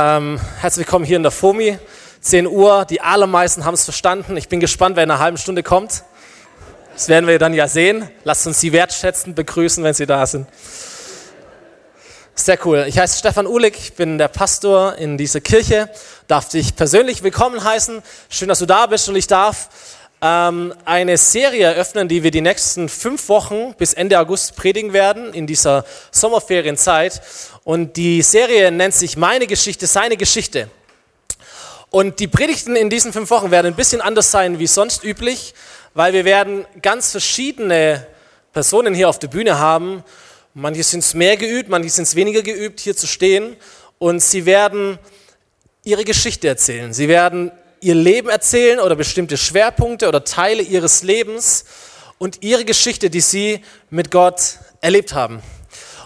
Ähm, herzlich willkommen hier in der FOMI. 10 Uhr, die allermeisten haben es verstanden. Ich bin gespannt, wer in einer halben Stunde kommt. Das werden wir dann ja sehen. Lasst uns sie wertschätzen, begrüßen, wenn sie da sind. Sehr cool. Ich heiße Stefan Uhlig, ich bin der Pastor in dieser Kirche. Darf dich persönlich willkommen heißen. Schön, dass du da bist und ich darf ähm, eine Serie eröffnen, die wir die nächsten fünf Wochen bis Ende August predigen werden in dieser Sommerferienzeit. Und die Serie nennt sich Meine Geschichte, seine Geschichte. Und die Predigten in diesen fünf Wochen werden ein bisschen anders sein wie sonst üblich, weil wir werden ganz verschiedene Personen hier auf der Bühne haben. Manche sind es mehr geübt, manche sind es weniger geübt, hier zu stehen. Und sie werden ihre Geschichte erzählen. Sie werden ihr Leben erzählen oder bestimmte Schwerpunkte oder Teile ihres Lebens und ihre Geschichte, die sie mit Gott erlebt haben.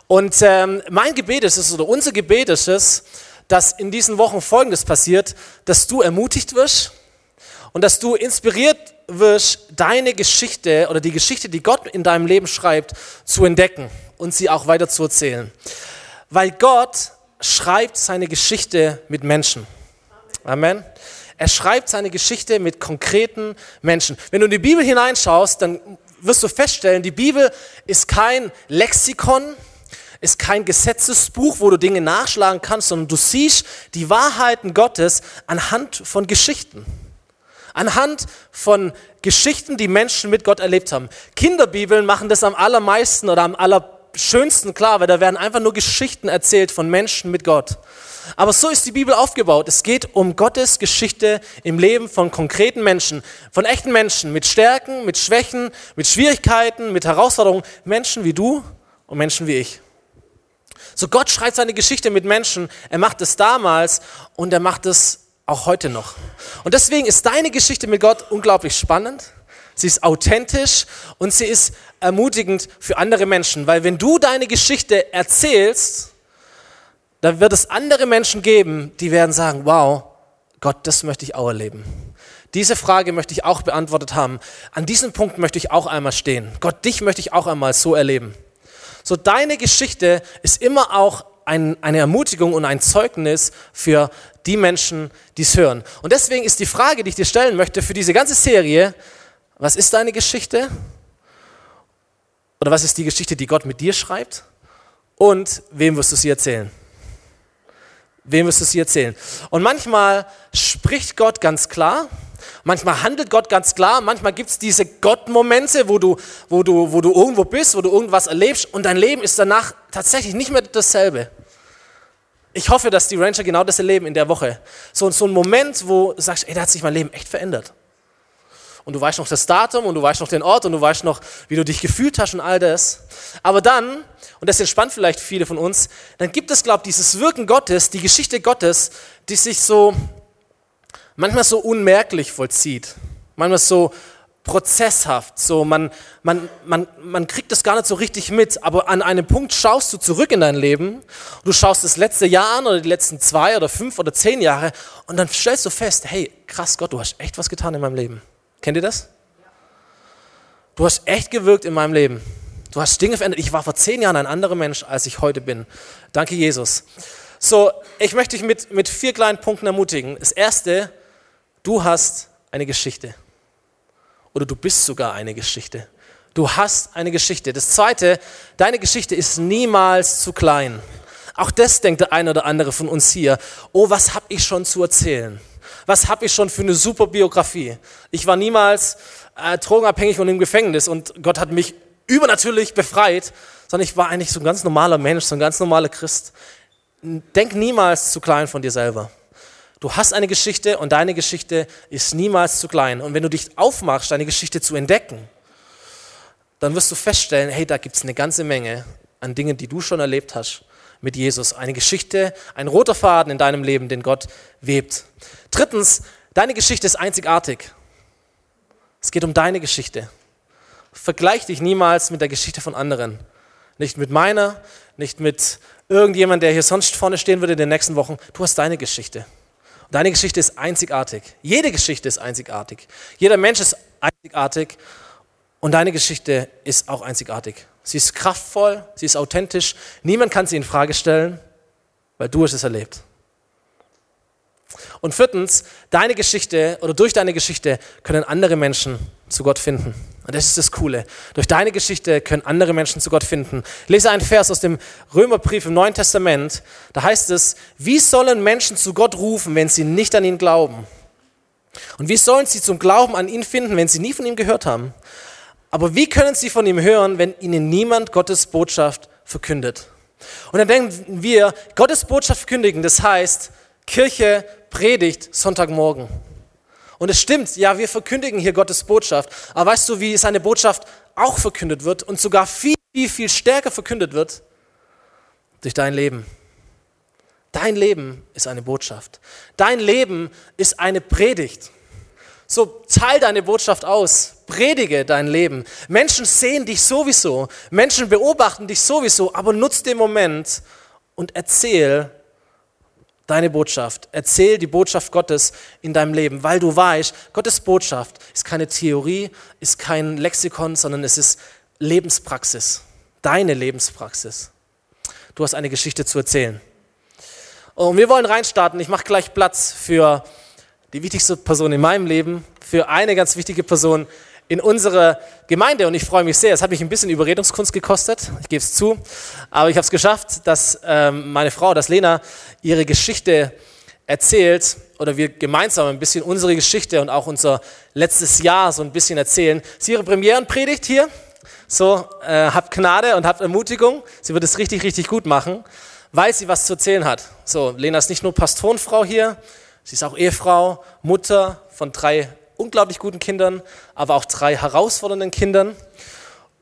Und ähm, mein Gebet ist es, oder unser Gebet ist es, dass in diesen Wochen Folgendes passiert, dass du ermutigt wirst und dass du inspiriert wirst, deine Geschichte oder die Geschichte, die Gott in deinem Leben schreibt, zu entdecken und sie auch weiter zu erzählen. Weil Gott schreibt seine Geschichte mit Menschen. Amen. Er schreibt seine Geschichte mit konkreten Menschen. Wenn du in die Bibel hineinschaust, dann wirst du feststellen, die Bibel ist kein Lexikon, ist kein Gesetzesbuch, wo du Dinge nachschlagen kannst, sondern du siehst die Wahrheiten Gottes anhand von Geschichten. Anhand von Geschichten, die Menschen mit Gott erlebt haben. Kinderbibeln machen das am allermeisten oder am allerschönsten klar, weil da werden einfach nur Geschichten erzählt von Menschen mit Gott. Aber so ist die Bibel aufgebaut. Es geht um Gottes Geschichte im Leben von konkreten Menschen, von echten Menschen mit Stärken, mit Schwächen, mit Schwierigkeiten, mit Herausforderungen. Menschen wie du und Menschen wie ich. So Gott schreibt seine Geschichte mit Menschen. Er macht es damals und er macht es auch heute noch. Und deswegen ist deine Geschichte mit Gott unglaublich spannend. Sie ist authentisch und sie ist ermutigend für andere Menschen, weil wenn du deine Geschichte erzählst, dann wird es andere Menschen geben, die werden sagen, wow, Gott, das möchte ich auch erleben. Diese Frage möchte ich auch beantwortet haben. An diesem Punkt möchte ich auch einmal stehen. Gott, dich möchte ich auch einmal so erleben. So deine Geschichte ist immer auch ein, eine Ermutigung und ein Zeugnis für die Menschen, die es hören. Und deswegen ist die Frage, die ich dir stellen möchte für diese ganze Serie, was ist deine Geschichte? Oder was ist die Geschichte, die Gott mit dir schreibt? Und wem wirst du sie erzählen? Wem wirst du sie erzählen? Und manchmal spricht Gott ganz klar Manchmal handelt Gott ganz klar, manchmal gibt es diese Gott-Momente, wo du, wo, du, wo du irgendwo bist, wo du irgendwas erlebst und dein Leben ist danach tatsächlich nicht mehr dasselbe. Ich hoffe, dass die Ranger genau das erleben in der Woche. So, so ein Moment, wo du sagst, ey, da hat sich mein Leben echt verändert. Und du weißt noch das Datum und du weißt noch den Ort und du weißt noch, wie du dich gefühlt hast und all das. Aber dann, und das entspannt vielleicht viele von uns, dann gibt es, glaube ich, dieses Wirken Gottes, die Geschichte Gottes, die sich so manchmal so unmerklich vollzieht, manchmal so prozesshaft, so man, man, man, man kriegt das gar nicht so richtig mit, aber an einem Punkt schaust du zurück in dein Leben, du schaust das letzte Jahr an oder die letzten zwei oder fünf oder zehn Jahre und dann stellst du fest, hey, krass Gott, du hast echt was getan in meinem Leben. Kennt ihr das? Du hast echt gewirkt in meinem Leben. Du hast Dinge verändert. Ich war vor zehn Jahren ein anderer Mensch, als ich heute bin. Danke, Jesus. So, ich möchte dich mit, mit vier kleinen Punkten ermutigen. Das erste, Du hast eine Geschichte. Oder du bist sogar eine Geschichte. Du hast eine Geschichte. Das Zweite, deine Geschichte ist niemals zu klein. Auch das denkt der eine oder andere von uns hier. Oh, was habe ich schon zu erzählen? Was habe ich schon für eine super Biografie? Ich war niemals äh, drogenabhängig und im Gefängnis und Gott hat mich übernatürlich befreit, sondern ich war eigentlich so ein ganz normaler Mensch, so ein ganz normaler Christ. Denk niemals zu klein von dir selber. Du hast eine Geschichte und deine Geschichte ist niemals zu klein. Und wenn du dich aufmachst, deine Geschichte zu entdecken, dann wirst du feststellen, hey, da gibt es eine ganze Menge an Dingen, die du schon erlebt hast mit Jesus. Eine Geschichte, ein roter Faden in deinem Leben, den Gott webt. Drittens, deine Geschichte ist einzigartig. Es geht um deine Geschichte. Vergleich dich niemals mit der Geschichte von anderen. Nicht mit meiner, nicht mit irgendjemand, der hier sonst vorne stehen würde in den nächsten Wochen. Du hast deine Geschichte. Deine Geschichte ist einzigartig. Jede Geschichte ist einzigartig. Jeder Mensch ist einzigartig und deine Geschichte ist auch einzigartig. Sie ist kraftvoll, sie ist authentisch. Niemand kann sie in Frage stellen, weil du hast es erlebt. Und viertens, deine Geschichte oder durch deine Geschichte können andere Menschen zu Gott finden. Und das ist das Coole. Durch deine Geschichte können andere Menschen zu Gott finden. Ich lese einen Vers aus dem Römerbrief im Neuen Testament. Da heißt es, wie sollen Menschen zu Gott rufen, wenn sie nicht an ihn glauben? Und wie sollen sie zum Glauben an ihn finden, wenn sie nie von ihm gehört haben? Aber wie können sie von ihm hören, wenn ihnen niemand Gottes Botschaft verkündet? Und dann denken wir, Gottes Botschaft verkündigen, das heißt Kirche, Predigt, Sonntagmorgen. Und es stimmt, ja, wir verkündigen hier Gottes Botschaft. Aber weißt du, wie seine Botschaft auch verkündet wird und sogar viel, viel, viel stärker verkündet wird? Durch dein Leben. Dein Leben ist eine Botschaft. Dein Leben ist eine Predigt. So, teil deine Botschaft aus. Predige dein Leben. Menschen sehen dich sowieso. Menschen beobachten dich sowieso. Aber nutz den Moment und erzähl deine Botschaft. Erzähl die Botschaft Gottes in deinem Leben, weil du weißt, Gottes Botschaft ist keine Theorie, ist kein Lexikon, sondern es ist Lebenspraxis. Deine Lebenspraxis. Du hast eine Geschichte zu erzählen. Und wir wollen reinstarten. Ich mache gleich Platz für die wichtigste Person in meinem Leben, für eine ganz wichtige Person in unserer Gemeinde und ich freue mich sehr. Es hat mich ein bisschen Überredungskunst gekostet, ich gebe es zu, aber ich habe es geschafft, dass ähm, meine Frau, dass Lena ihre Geschichte erzählt oder wir gemeinsam ein bisschen unsere Geschichte und auch unser letztes Jahr so ein bisschen erzählen. Sie ihre Premierenpredigt hier, so äh, habt Gnade und habt Ermutigung. Sie wird es richtig, richtig gut machen, weil sie was zu erzählen hat. So, Lena ist nicht nur Pastorenfrau hier, sie ist auch Ehefrau, Mutter von drei unglaublich guten Kindern, aber auch drei herausfordernden Kindern.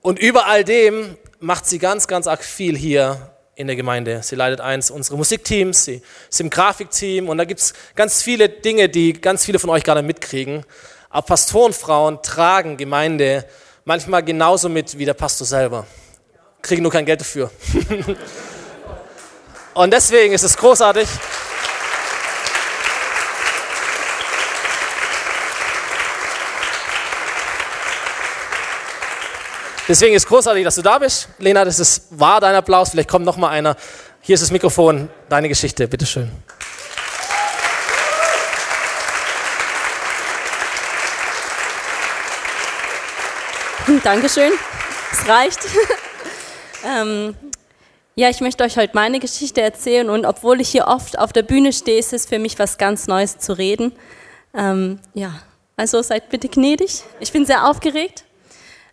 Und über all dem macht sie ganz, ganz arg viel hier in der Gemeinde. Sie leitet eins unserer Musikteams, sie ist im Grafikteam und da gibt es ganz viele Dinge, die ganz viele von euch gerade mitkriegen. Aber Pastorenfrauen tragen Gemeinde manchmal genauso mit wie der Pastor selber. Kriegen nur kein Geld dafür. und deswegen ist es großartig. Deswegen ist großartig, dass du da bist. Lena, das ist wahr, dein Applaus. Vielleicht kommt noch mal einer. Hier ist das Mikrofon, deine Geschichte, bitteschön. Dankeschön. Es reicht. ähm, ja, ich möchte euch heute meine Geschichte erzählen und obwohl ich hier oft auf der Bühne stehe, ist es für mich was ganz Neues zu reden. Ähm, ja, also seid bitte gnädig. Ich bin sehr aufgeregt.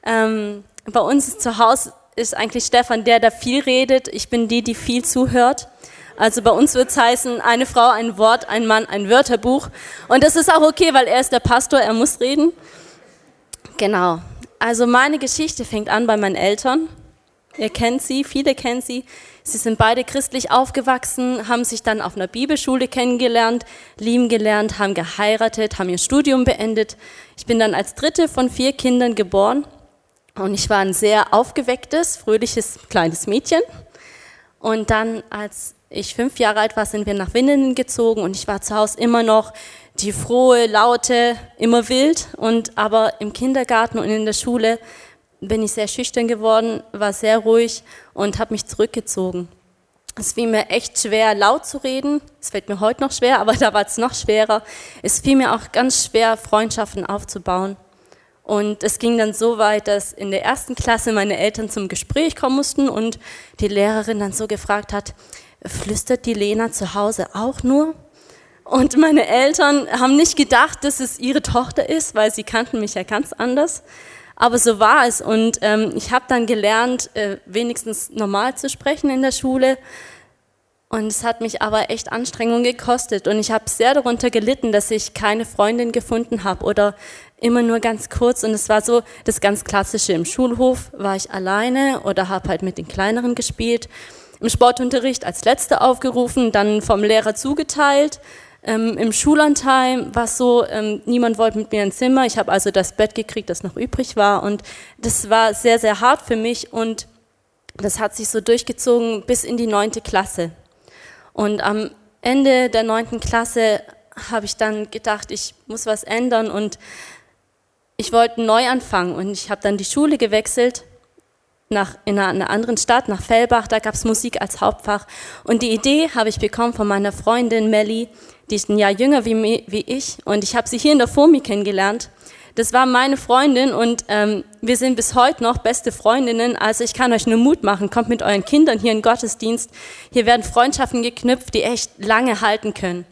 Ähm, bei uns zu Hause ist eigentlich Stefan der, der viel redet. Ich bin die, die viel zuhört. Also bei uns wird es heißen, eine Frau, ein Wort, ein Mann, ein Wörterbuch. Und das ist auch okay, weil er ist der Pastor, er muss reden. Genau. Also meine Geschichte fängt an bei meinen Eltern. Ihr kennt sie, viele kennen sie. Sie sind beide christlich aufgewachsen, haben sich dann auf einer Bibelschule kennengelernt, lieben gelernt, haben geheiratet, haben ihr Studium beendet. Ich bin dann als dritte von vier Kindern geboren und ich war ein sehr aufgewecktes, fröhliches kleines Mädchen. Und dann, als ich fünf Jahre alt war, sind wir nach Winnen gezogen und ich war zu Hause immer noch die frohe, laute, immer wild. Und aber im Kindergarten und in der Schule bin ich sehr schüchtern geworden, war sehr ruhig und habe mich zurückgezogen. Es fiel mir echt schwer, laut zu reden. Es fällt mir heute noch schwer, aber da war es noch schwerer. Es fiel mir auch ganz schwer, Freundschaften aufzubauen. Und es ging dann so weit, dass in der ersten Klasse meine Eltern zum Gespräch kommen mussten und die Lehrerin dann so gefragt hat, flüstert die Lena zu Hause auch nur? Und meine Eltern haben nicht gedacht, dass es ihre Tochter ist, weil sie kannten mich ja ganz anders. Aber so war es. Und ähm, ich habe dann gelernt, äh, wenigstens normal zu sprechen in der Schule. Und es hat mich aber echt Anstrengung gekostet. Und ich habe sehr darunter gelitten, dass ich keine Freundin gefunden habe oder immer nur ganz kurz und es war so das ganz klassische im Schulhof war ich alleine oder habe halt mit den kleineren gespielt. Im Sportunterricht als letzte aufgerufen, dann vom Lehrer zugeteilt. Ähm, Im Schullandheim war es so, ähm, niemand wollte mit mir ins Zimmer. Ich habe also das Bett gekriegt, das noch übrig war und das war sehr, sehr hart für mich und das hat sich so durchgezogen bis in die neunte Klasse. Und am Ende der neunten Klasse habe ich dann gedacht, ich muss was ändern und ich wollte neu anfangen und ich habe dann die Schule gewechselt nach, in einer anderen Stadt, nach Fellbach, da gab es Musik als Hauptfach. Und die Idee habe ich bekommen von meiner Freundin Melli, die ist ein Jahr jünger wie, wie ich und ich habe sie hier in der FOMI kennengelernt. Das war meine Freundin und ähm, wir sind bis heute noch beste Freundinnen. Also ich kann euch nur Mut machen. Kommt mit euren Kindern hier in Gottesdienst. Hier werden Freundschaften geknüpft, die echt lange halten können.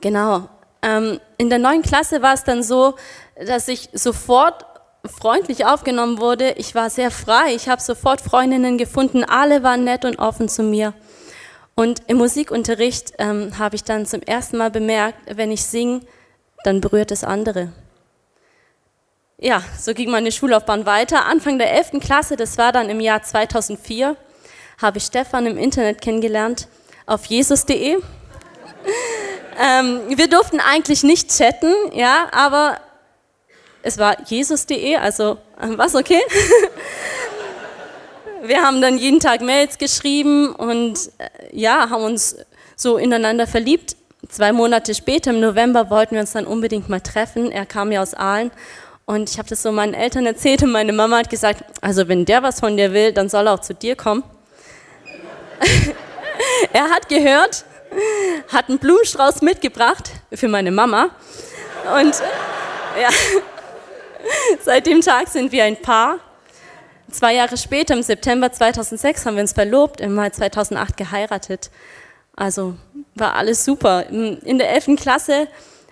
Genau. Ähm, in der neuen Klasse war es dann so, dass ich sofort freundlich aufgenommen wurde. Ich war sehr frei. Ich habe sofort Freundinnen gefunden. Alle waren nett und offen zu mir. Und im Musikunterricht ähm, habe ich dann zum ersten Mal bemerkt, wenn ich singe, dann berührt es andere. Ja, so ging meine Schullaufbahn weiter. Anfang der 11. Klasse, das war dann im Jahr 2004, habe ich Stefan im Internet kennengelernt auf jesus.de. ähm, wir durften eigentlich nicht chatten, ja, aber es war jesus.de, also äh, was okay. wir haben dann jeden Tag Mails geschrieben und äh, ja, haben uns so ineinander verliebt. Zwei Monate später, im November, wollten wir uns dann unbedingt mal treffen. Er kam ja aus Aalen und ich habe das so meinen Eltern erzählt und meine Mama hat gesagt, also wenn der was von dir will, dann soll er auch zu dir kommen. er hat gehört, hat einen Blumenstrauß mitgebracht für meine Mama und ja, Seit dem Tag sind wir ein Paar. Zwei Jahre später, im September 2006, haben wir uns verlobt, im Mai 2008 geheiratet. Also war alles super. In der 11. Klasse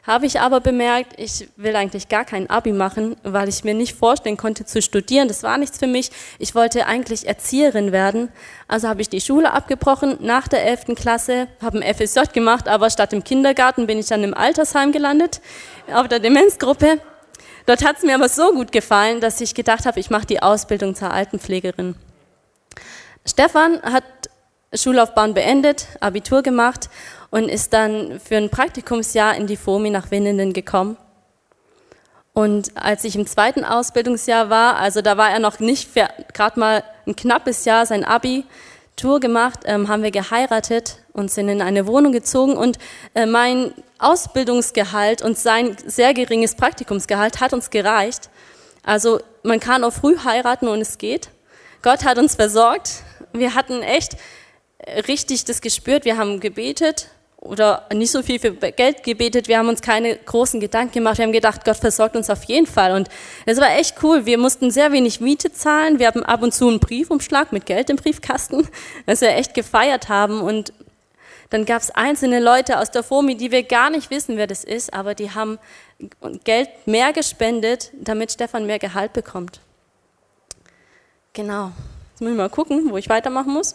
habe ich aber bemerkt, ich will eigentlich gar kein Abi machen, weil ich mir nicht vorstellen konnte zu studieren. Das war nichts für mich. Ich wollte eigentlich Erzieherin werden. Also habe ich die Schule abgebrochen nach der 11. Klasse, habe ein FSJ gemacht, aber statt im Kindergarten bin ich dann im Altersheim gelandet, auf der Demenzgruppe. Dort hat es mir aber so gut gefallen, dass ich gedacht habe, ich mache die Ausbildung zur Altenpflegerin. Stefan hat Schullaufbahn beendet, Abitur gemacht und ist dann für ein Praktikumsjahr in die FOMI nach Winnenden gekommen. Und als ich im zweiten Ausbildungsjahr war, also da war er noch nicht, gerade mal ein knappes Jahr sein Abi, Tour gemacht, ähm, haben wir geheiratet und sind in eine Wohnung gezogen und äh, mein Ausbildungsgehalt und sein sehr geringes Praktikumsgehalt hat uns gereicht. Also man kann auch früh heiraten und es geht. Gott hat uns versorgt. Wir hatten echt richtig das gespürt. Wir haben gebetet oder nicht so viel für Geld gebetet. Wir haben uns keine großen Gedanken gemacht. Wir haben gedacht, Gott versorgt uns auf jeden Fall. Und das war echt cool. Wir mussten sehr wenig Miete zahlen. Wir haben ab und zu einen Briefumschlag mit Geld im Briefkasten, was wir echt gefeiert haben. Und dann gab es einzelne Leute aus der FOMI, die wir gar nicht wissen, wer das ist, aber die haben Geld mehr gespendet, damit Stefan mehr Gehalt bekommt. Genau. Jetzt muss ich mal gucken, wo ich weitermachen muss.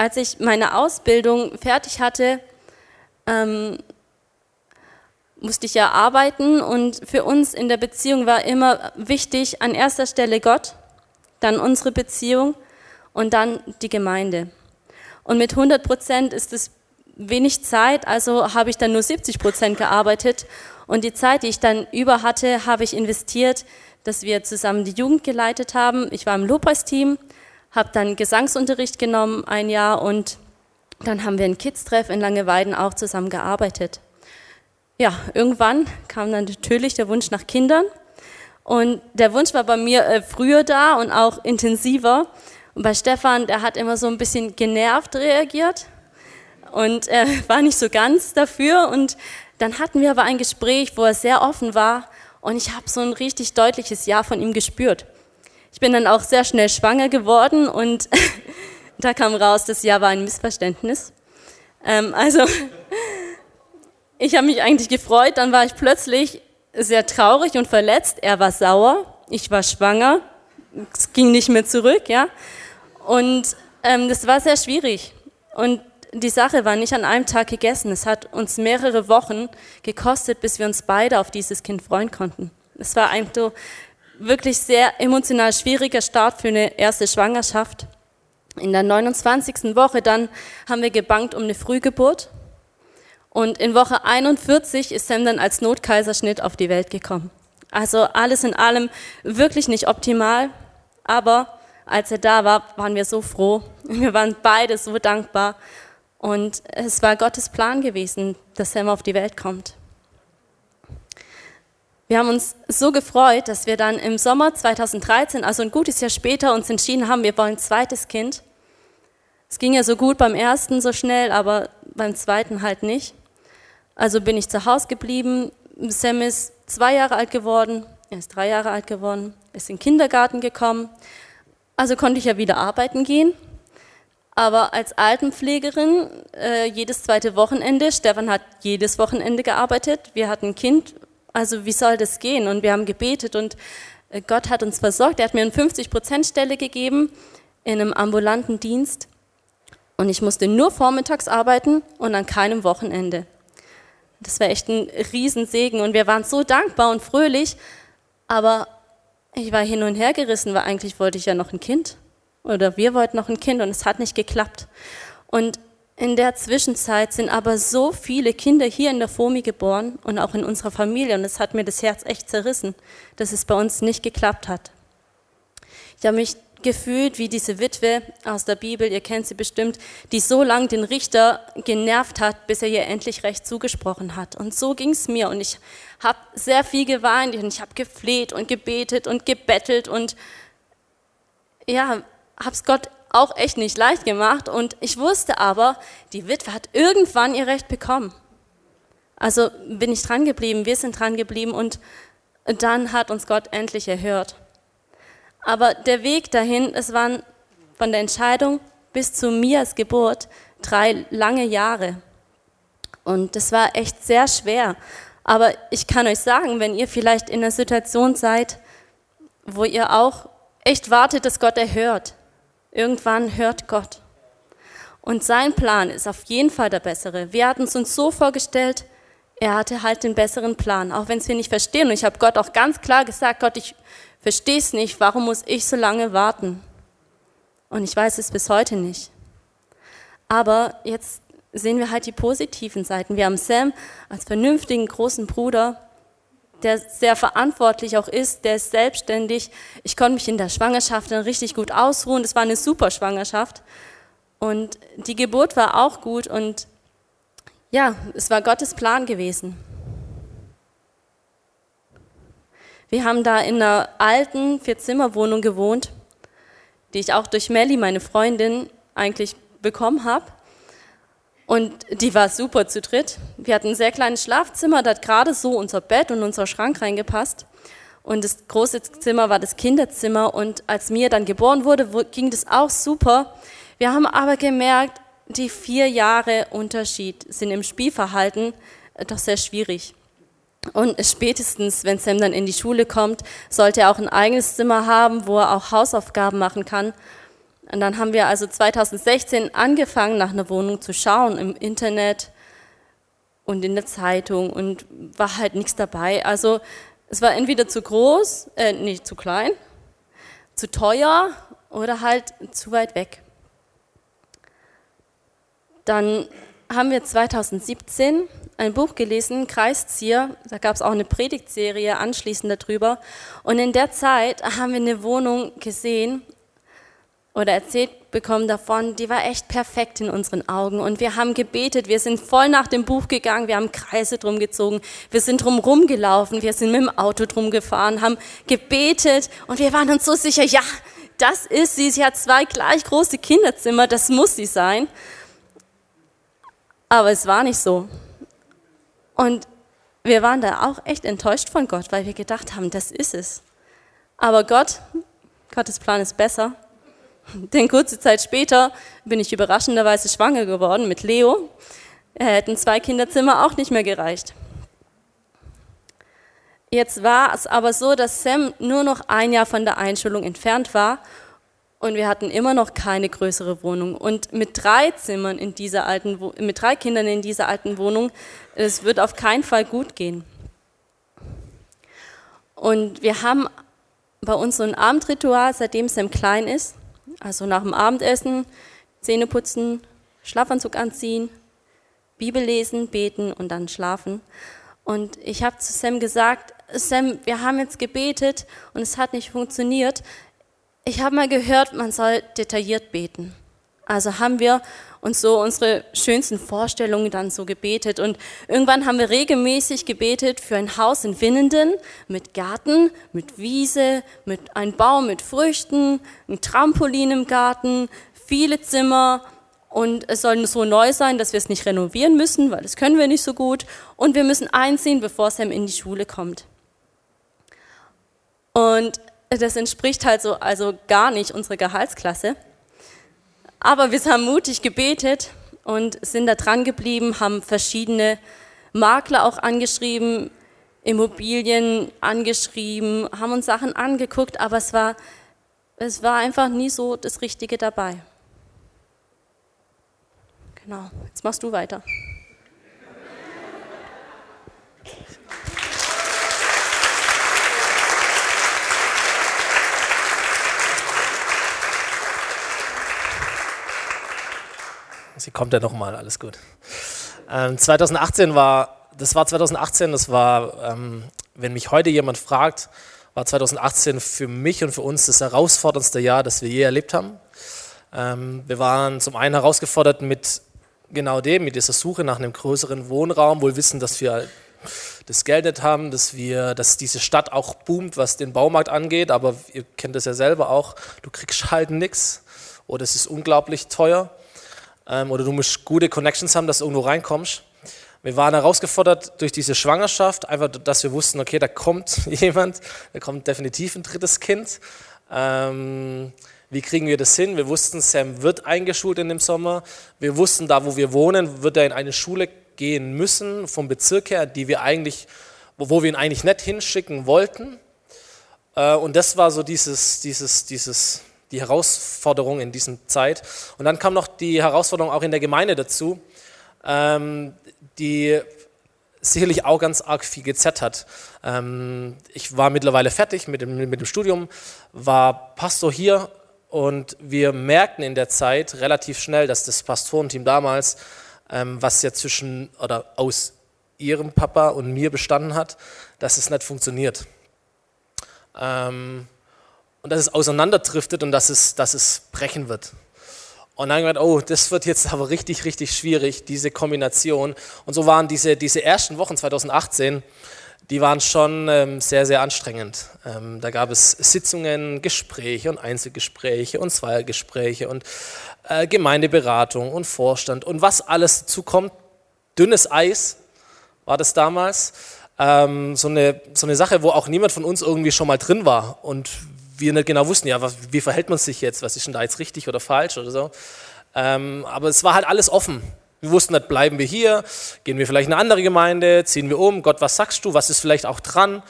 Als ich meine Ausbildung fertig hatte, ähm, musste ich ja arbeiten und für uns in der Beziehung war immer wichtig an erster Stelle Gott, dann unsere Beziehung und dann die Gemeinde. Und mit 100 Prozent ist es wenig Zeit, also habe ich dann nur 70 Prozent gearbeitet und die Zeit, die ich dann über hatte, habe ich investiert, dass wir zusammen die Jugend geleitet haben. Ich war im Lobpreisteam, habe dann Gesangsunterricht genommen ein Jahr und dann haben wir ein Kids-Treff in Langeweiden auch zusammen gearbeitet. Ja, irgendwann kam dann natürlich der Wunsch nach Kindern und der Wunsch war bei mir äh, früher da und auch intensiver. Und bei Stefan, der hat immer so ein bisschen genervt reagiert und er war nicht so ganz dafür. Und dann hatten wir aber ein Gespräch, wo er sehr offen war und ich habe so ein richtig deutliches Ja von ihm gespürt. Ich bin dann auch sehr schnell schwanger geworden und da kam raus, das Jahr war ein Missverständnis. Ähm, also ich habe mich eigentlich gefreut, dann war ich plötzlich sehr traurig und verletzt. Er war sauer, ich war schwanger, es ging nicht mehr zurück, ja. Und ähm, das war sehr schwierig. Und die Sache war nicht an einem Tag gegessen. Es hat uns mehrere Wochen gekostet, bis wir uns beide auf dieses Kind freuen konnten. Es war ein so wirklich sehr emotional schwieriger Start für eine erste Schwangerschaft. In der 29. Woche dann haben wir gebankt um eine Frühgeburt. Und in Woche 41 ist Sam dann als Notkaiserschnitt auf die Welt gekommen. Also alles in allem wirklich nicht optimal, aber als er da war, waren wir so froh. Wir waren beide so dankbar. Und es war Gottes Plan gewesen, dass Sam auf die Welt kommt. Wir haben uns so gefreut, dass wir dann im Sommer 2013, also ein gutes Jahr später, uns entschieden haben, wir wollen ein zweites Kind. Es ging ja so gut beim ersten so schnell, aber beim zweiten halt nicht. Also bin ich zu Hause geblieben. Sam ist zwei Jahre alt geworden, er ist drei Jahre alt geworden, ist in den Kindergarten gekommen. Also konnte ich ja wieder arbeiten gehen. Aber als Altenpflegerin äh, jedes zweite Wochenende, Stefan hat jedes Wochenende gearbeitet, wir hatten ein Kind, also wie soll das gehen? Und wir haben gebetet und äh, Gott hat uns versorgt. Er hat mir eine 50-Prozent-Stelle gegeben in einem ambulanten Dienst. Und ich musste nur vormittags arbeiten und an keinem Wochenende. Das war echt ein Riesensegen und wir waren so dankbar und fröhlich, aber ich war hin und her gerissen, weil eigentlich wollte ich ja noch ein Kind oder wir wollten noch ein Kind und es hat nicht geklappt. Und in der Zwischenzeit sind aber so viele Kinder hier in der FOMI geboren und auch in unserer Familie und es hat mir das Herz echt zerrissen, dass es bei uns nicht geklappt hat. Ich habe mich gefühlt wie diese Witwe aus der Bibel, ihr kennt sie bestimmt, die so lange den Richter genervt hat, bis er ihr endlich recht zugesprochen hat. Und so ging es mir und ich habe sehr viel geweint und ich habe gefleht und gebetet und gebettelt und ja, habe es Gott auch echt nicht leicht gemacht und ich wusste aber, die Witwe hat irgendwann ihr Recht bekommen. Also bin ich dran geblieben, wir sind dran geblieben und dann hat uns Gott endlich erhört. Aber der Weg dahin, es waren von der Entscheidung bis zu Mias Geburt drei lange Jahre. Und das war echt sehr schwer. Aber ich kann euch sagen, wenn ihr vielleicht in einer Situation seid, wo ihr auch echt wartet, dass Gott erhört, irgendwann hört Gott. Und sein Plan ist auf jeden Fall der bessere. Wir hatten es uns so vorgestellt, er hatte halt den besseren Plan, auch wenn es wir nicht verstehen. Und ich habe Gott auch ganz klar gesagt, Gott, ich verstehe es nicht, warum muss ich so lange warten? Und ich weiß es bis heute nicht. Aber jetzt sehen wir halt die positiven Seiten. Wir haben Sam als vernünftigen großen Bruder, der sehr verantwortlich auch ist, der ist selbstständig. Ich konnte mich in der Schwangerschaft dann richtig gut ausruhen. Das war eine super Schwangerschaft. Und die Geburt war auch gut und ja, es war Gottes Plan gewesen. Wir haben da in einer alten Vier-Zimmer-Wohnung gewohnt, die ich auch durch Melly, meine Freundin, eigentlich bekommen habe. Und die war super zu dritt. Wir hatten ein sehr kleines Schlafzimmer, da hat gerade so unser Bett und unser Schrank reingepasst. Und das große Zimmer war das Kinderzimmer. Und als mir dann geboren wurde, ging das auch super. Wir haben aber gemerkt, die vier Jahre Unterschied sind im Spielverhalten doch sehr schwierig. Und spätestens, wenn Sam dann in die Schule kommt, sollte er auch ein eigenes Zimmer haben, wo er auch Hausaufgaben machen kann. Und dann haben wir also 2016 angefangen, nach einer Wohnung zu schauen im Internet und in der Zeitung und war halt nichts dabei. Also es war entweder zu groß, äh, nicht zu klein, zu teuer oder halt zu weit weg. Dann haben wir 2017 ein Buch gelesen, Kreiszieher, da gab es auch eine Predigtserie anschließend darüber. Und in der Zeit haben wir eine Wohnung gesehen oder erzählt bekommen davon, die war echt perfekt in unseren Augen. Und wir haben gebetet, wir sind voll nach dem Buch gegangen, wir haben Kreise drum gezogen, wir sind drum rumgelaufen, wir sind mit dem Auto drum gefahren, haben gebetet und wir waren uns so sicher, ja, das ist sie, sie hat zwei gleich große Kinderzimmer, das muss sie sein. Aber es war nicht so. Und wir waren da auch echt enttäuscht von Gott, weil wir gedacht haben, das ist es. Aber Gott, Gottes Plan ist besser. Denn kurze Zeit später bin ich überraschenderweise schwanger geworden mit Leo. Er hätten zwei Kinderzimmer auch nicht mehr gereicht. Jetzt war es aber so, dass Sam nur noch ein Jahr von der Einschulung entfernt war und wir hatten immer noch keine größere Wohnung. Und mit drei Zimmern in dieser alten, mit drei Kindern in dieser alten Wohnung, es wird auf keinen Fall gut gehen. Und wir haben bei uns so ein Abendritual, seitdem Sam klein ist. Also nach dem Abendessen, Zähne putzen, Schlafanzug anziehen, Bibel lesen, beten und dann schlafen. Und ich habe zu Sam gesagt, Sam, wir haben jetzt gebetet und es hat nicht funktioniert. Ich habe mal gehört, man soll detailliert beten. Also haben wir uns so unsere schönsten Vorstellungen dann so gebetet. Und irgendwann haben wir regelmäßig gebetet für ein Haus in Winnenden mit Garten, mit Wiese, mit einem Baum mit Früchten, ein Trampolin im Garten, viele Zimmer. Und es soll so neu sein, dass wir es nicht renovieren müssen, weil das können wir nicht so gut. Und wir müssen einziehen, bevor Sam in die Schule kommt. Und das entspricht halt so also gar nicht unserer Gehaltsklasse. Aber wir haben mutig gebetet und sind da dran geblieben, haben verschiedene Makler auch angeschrieben, Immobilien angeschrieben, haben uns Sachen angeguckt, aber es war, es war einfach nie so das Richtige dabei. Genau, jetzt machst du weiter. Sie kommt ja nochmal, alles gut. Ähm, 2018 war, das war 2018, das war, ähm, wenn mich heute jemand fragt, war 2018 für mich und für uns das herausforderndste Jahr, das wir je erlebt haben. Ähm, wir waren zum einen herausgefordert mit genau dem, mit dieser Suche nach einem größeren Wohnraum, wohl wissen, dass wir das Geld nicht haben, dass wir, dass diese Stadt auch boomt, was den Baumarkt angeht, aber ihr kennt das ja selber auch, du kriegst halt nichts oder es ist unglaublich teuer ähm, oder du musst gute Connections haben, dass du irgendwo reinkommst. Wir waren herausgefordert durch diese Schwangerschaft, einfach, dass wir wussten, okay, da kommt jemand, da kommt definitiv ein drittes Kind. Ähm, wie kriegen wir das hin? Wir wussten, Sam wird eingeschult in dem Sommer. Wir wussten, da wo wir wohnen, wird er in eine Schule gehen müssen, vom Bezirk her, die wir eigentlich, wo wir ihn eigentlich nicht hinschicken wollten. Äh, und das war so dieses, dieses, dieses die Herausforderung in dieser Zeit. Und dann kam noch die Herausforderung auch in der Gemeinde dazu, ähm, die sicherlich auch ganz arg viel gezerrt hat. Ähm, ich war mittlerweile fertig mit dem, mit dem Studium, war Pastor hier und wir merkten in der Zeit relativ schnell, dass das Pastorenteam damals, ähm, was ja zwischen oder aus ihrem Papa und mir bestanden hat, dass es nicht funktioniert. Ähm, und dass es auseinanderdriftet und dass es, dass es brechen wird. Und dann gedacht, oh, das wird jetzt aber richtig, richtig schwierig, diese Kombination. Und so waren diese, diese ersten Wochen 2018, die waren schon ähm, sehr, sehr anstrengend. Ähm, da gab es Sitzungen, Gespräche und Einzelgespräche und Zweiergespräche und äh, Gemeindeberatung und Vorstand und was alles dazu kommt. Dünnes Eis war das damals. Ähm, so, eine, so eine Sache, wo auch niemand von uns irgendwie schon mal drin war. Und wir nicht genau wussten, ja, was, wie verhält man sich jetzt, was ist denn da jetzt richtig oder falsch oder so. Ähm, aber es war halt alles offen. Wir wussten nicht, bleiben wir hier, gehen wir vielleicht in eine andere Gemeinde, ziehen wir um, Gott, was sagst du, was ist vielleicht auch dran,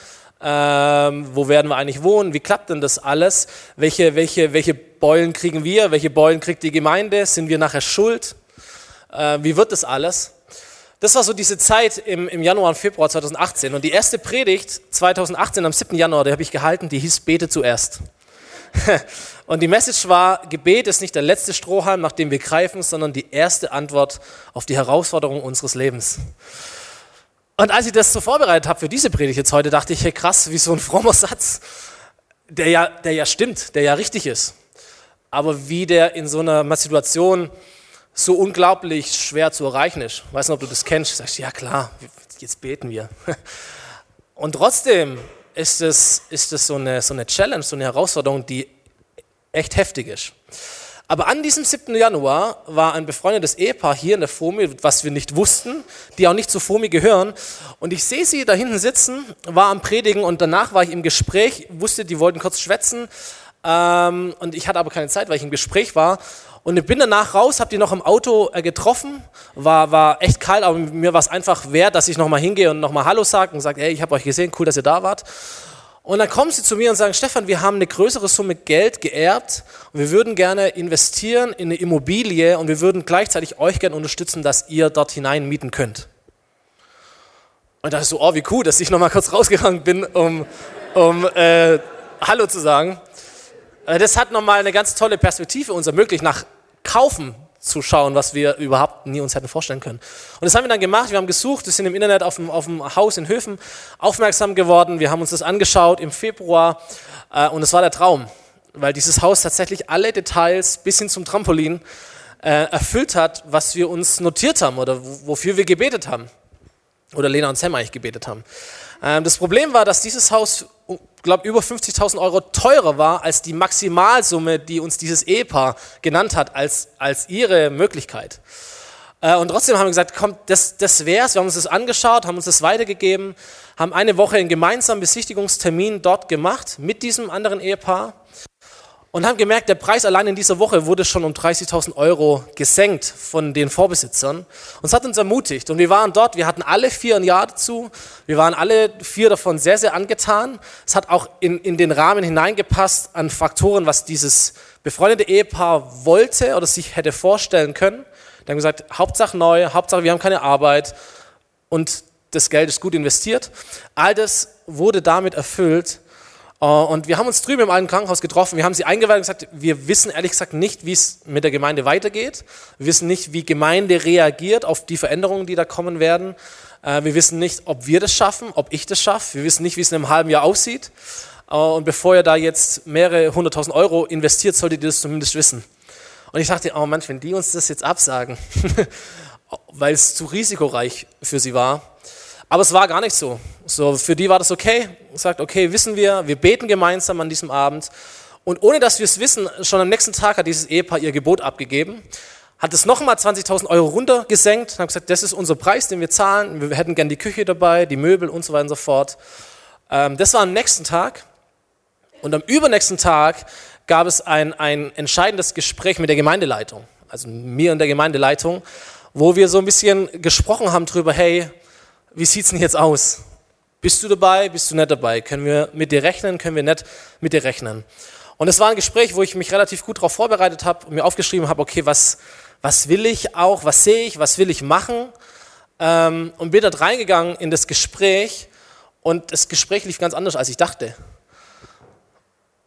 ähm, wo werden wir eigentlich wohnen, wie klappt denn das alles, welche, welche, welche Beulen kriegen wir, welche Beulen kriegt die Gemeinde, sind wir nachher schuld, äh, wie wird das alles? Das war so diese Zeit im, im Januar und Februar 2018. Und die erste Predigt 2018 am 7. Januar, die habe ich gehalten, die hieß Bete zuerst. Und die Message war, Gebet ist nicht der letzte Strohhalm, nach dem wir greifen, sondern die erste Antwort auf die Herausforderung unseres Lebens. Und als ich das so vorbereitet habe für diese Predigt jetzt heute, dachte ich, hey krass, wie so ein frommer Satz, der ja, der ja stimmt, der ja richtig ist. Aber wie der in so einer Situation so unglaublich schwer zu erreichen ist. Ich weiß nicht, ob du das kennst. Du sagst, ja klar, jetzt beten wir. Und trotzdem ist es, ist es so, eine, so eine Challenge, so eine Herausforderung, die echt heftig ist. Aber an diesem 7. Januar war ein befreundetes Ehepaar hier in der FOMI, was wir nicht wussten, die auch nicht zur FOMI gehören. Und ich sehe sie da hinten sitzen, war am Predigen und danach war ich im Gespräch, wusste, die wollten kurz schwätzen. Ähm, und ich hatte aber keine Zeit, weil ich im Gespräch war. Und ich bin danach raus, habe die noch im Auto äh, getroffen, war, war echt kalt, aber mir war es einfach wert, dass ich nochmal hingehe und nochmal Hallo sage und sage, hey, ich habe euch gesehen, cool, dass ihr da wart. Und dann kommen sie zu mir und sagen, Stefan, wir haben eine größere Summe Geld geerbt und wir würden gerne investieren in eine Immobilie und wir würden gleichzeitig euch gerne unterstützen, dass ihr dort hinein mieten könnt. Und da ist so, oh, wie cool, dass ich nochmal kurz rausgegangen bin, um, um äh, Hallo zu sagen. Äh, das hat nochmal eine ganz tolle Perspektive uns ermöglicht, nach Kaufen zu schauen, was wir überhaupt nie uns hätten vorstellen können. Und das haben wir dann gemacht. Wir haben gesucht, wir sind im Internet auf dem, auf dem Haus in Höfen aufmerksam geworden. Wir haben uns das angeschaut im Februar äh, und es war der Traum, weil dieses Haus tatsächlich alle Details bis hin zum Trampolin äh, erfüllt hat, was wir uns notiert haben oder wofür wir gebetet haben. Oder Lena und Sam eigentlich gebetet haben. Ähm, das Problem war, dass dieses Haus, glaube über 50.000 Euro teurer war als die Maximalsumme, die uns dieses Ehepaar genannt hat als, als ihre Möglichkeit. Äh, und trotzdem haben wir gesagt, komm, das, das wär's. Wir haben uns das angeschaut, haben uns das weitergegeben, haben eine Woche einen gemeinsamen Besichtigungstermin dort gemacht mit diesem anderen Ehepaar und haben gemerkt, der Preis allein in dieser Woche wurde schon um 30.000 Euro gesenkt von den Vorbesitzern. Und es hat uns ermutigt. Und wir waren dort, wir hatten alle vier ein Jahr dazu. Wir waren alle vier davon sehr, sehr angetan. Es hat auch in, in den Rahmen hineingepasst an Faktoren, was dieses befreundete Ehepaar wollte oder sich hätte vorstellen können. Die haben gesagt, Hauptsache neu, Hauptsache wir haben keine Arbeit und das Geld ist gut investiert. All das wurde damit erfüllt und wir haben uns drüben im alten Krankenhaus getroffen, wir haben sie eingeweiht und gesagt, wir wissen ehrlich gesagt nicht, wie es mit der Gemeinde weitergeht. Wir wissen nicht, wie Gemeinde reagiert auf die Veränderungen, die da kommen werden. Äh, wir wissen nicht, ob wir das schaffen, ob ich das schaffe. Wir wissen nicht, wie es in einem halben Jahr aussieht. Äh, und bevor ihr da jetzt mehrere hunderttausend Euro investiert, solltet ihr das zumindest wissen. Und ich dachte, oh Mensch, wenn die uns das jetzt absagen, weil es zu risikoreich für sie war, aber es war gar nicht so. So, für die war das okay. Sagt, okay, wissen wir, wir beten gemeinsam an diesem Abend. Und ohne dass wir es wissen, schon am nächsten Tag hat dieses Ehepaar ihr Gebot abgegeben, hat es nochmal 20.000 Euro runtergesenkt und hat gesagt, das ist unser Preis, den wir zahlen. Wir hätten gern die Küche dabei, die Möbel und so weiter und so fort. Ähm, das war am nächsten Tag. Und am übernächsten Tag gab es ein, ein entscheidendes Gespräch mit der Gemeindeleitung, also mir und der Gemeindeleitung, wo wir so ein bisschen gesprochen haben darüber, hey, wie sieht es denn jetzt aus? Bist du dabei, bist du nicht dabei? Können wir mit dir rechnen, können wir nicht mit dir rechnen? Und es war ein Gespräch, wo ich mich relativ gut darauf vorbereitet habe und mir aufgeschrieben habe, okay, was, was will ich auch, was sehe ich, was will ich machen? Ähm, und bin dort reingegangen in das Gespräch und das Gespräch lief ganz anders, als ich dachte.